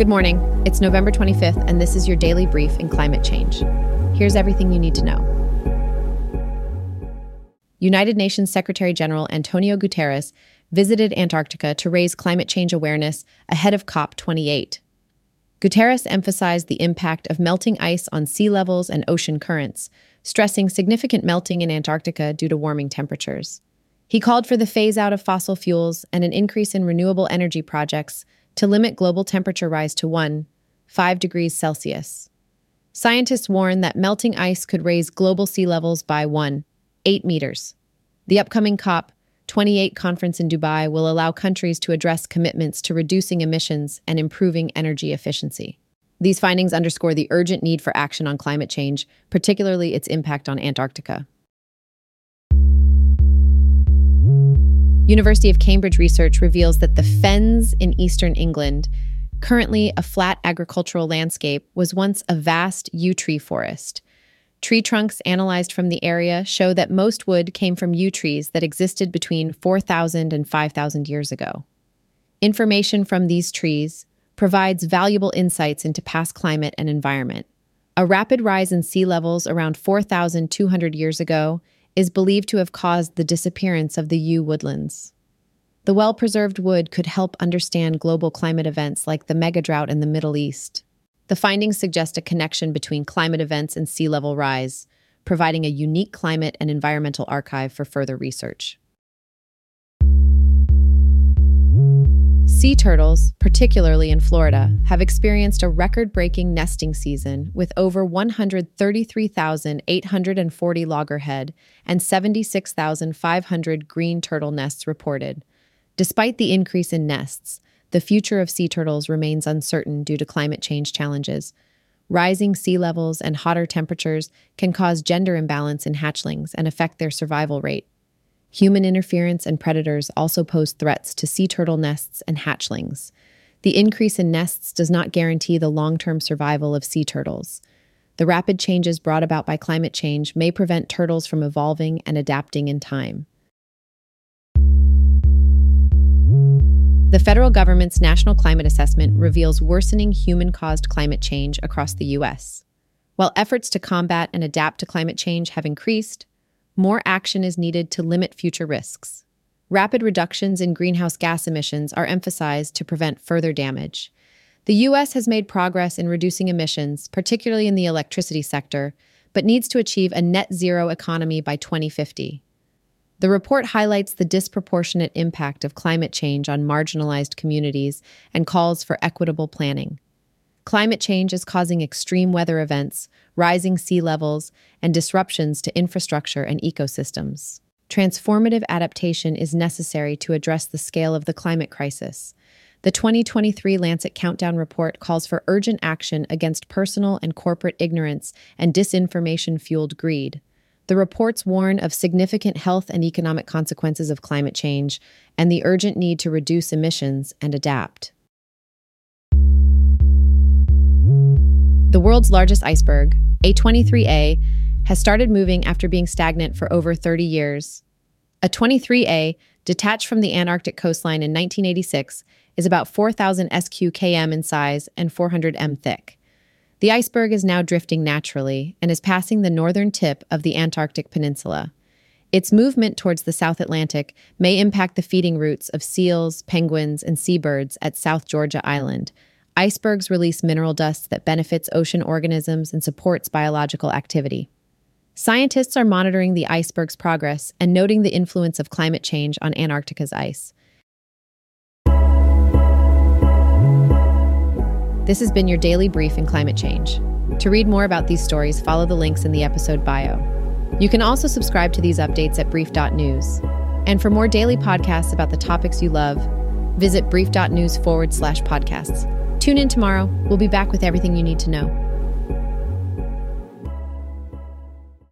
Good morning. It's November 25th, and this is your daily brief in climate change. Here's everything you need to know. United Nations Secretary General Antonio Guterres visited Antarctica to raise climate change awareness ahead of COP28. Guterres emphasized the impact of melting ice on sea levels and ocean currents, stressing significant melting in Antarctica due to warming temperatures. He called for the phase out of fossil fuels and an increase in renewable energy projects to limit global temperature rise to 1, 5 degrees Celsius. Scientists warn that melting ice could raise global sea levels by 1, 8 meters. The upcoming COP 28 conference in Dubai will allow countries to address commitments to reducing emissions and improving energy efficiency. These findings underscore the urgent need for action on climate change, particularly its impact on Antarctica. University of Cambridge research reveals that the fens in eastern England, currently a flat agricultural landscape, was once a vast yew tree forest. Tree trunks analyzed from the area show that most wood came from yew trees that existed between 4,000 and 5,000 years ago. Information from these trees provides valuable insights into past climate and environment. A rapid rise in sea levels around 4,200 years ago is believed to have caused the disappearance of the yew woodlands. The well preserved wood could help understand global climate events like the megadrought in the Middle East. The findings suggest a connection between climate events and sea level rise, providing a unique climate and environmental archive for further research. Sea turtles, particularly in Florida, have experienced a record breaking nesting season with over 133,840 loggerhead and 76,500 green turtle nests reported. Despite the increase in nests, the future of sea turtles remains uncertain due to climate change challenges. Rising sea levels and hotter temperatures can cause gender imbalance in hatchlings and affect their survival rate. Human interference and predators also pose threats to sea turtle nests and hatchlings. The increase in nests does not guarantee the long term survival of sea turtles. The rapid changes brought about by climate change may prevent turtles from evolving and adapting in time. The federal government's National Climate Assessment reveals worsening human caused climate change across the U.S. While efforts to combat and adapt to climate change have increased, more action is needed to limit future risks. Rapid reductions in greenhouse gas emissions are emphasized to prevent further damage. The U.S. has made progress in reducing emissions, particularly in the electricity sector, but needs to achieve a net zero economy by 2050. The report highlights the disproportionate impact of climate change on marginalized communities and calls for equitable planning. Climate change is causing extreme weather events, rising sea levels, and disruptions to infrastructure and ecosystems. Transformative adaptation is necessary to address the scale of the climate crisis. The 2023 Lancet Countdown Report calls for urgent action against personal and corporate ignorance and disinformation fueled greed. The reports warn of significant health and economic consequences of climate change and the urgent need to reduce emissions and adapt. The world's largest iceberg, A23A, has started moving after being stagnant for over 30 years. A 23A, detached from the Antarctic coastline in 1986, is about 4,000 SQKM in size and 400 m thick. The iceberg is now drifting naturally and is passing the northern tip of the Antarctic Peninsula. Its movement towards the South Atlantic may impact the feeding routes of seals, penguins, and seabirds at South Georgia Island, Icebergs release mineral dust that benefits ocean organisms and supports biological activity. Scientists are monitoring the iceberg's progress and noting the influence of climate change on Antarctica's ice. This has been your daily brief in climate change. To read more about these stories, follow the links in the episode bio. You can also subscribe to these updates at brief.news. And for more daily podcasts about the topics you love, visit brief.news forward slash podcasts. Tune in tomorrow. We'll be back with everything you need to know.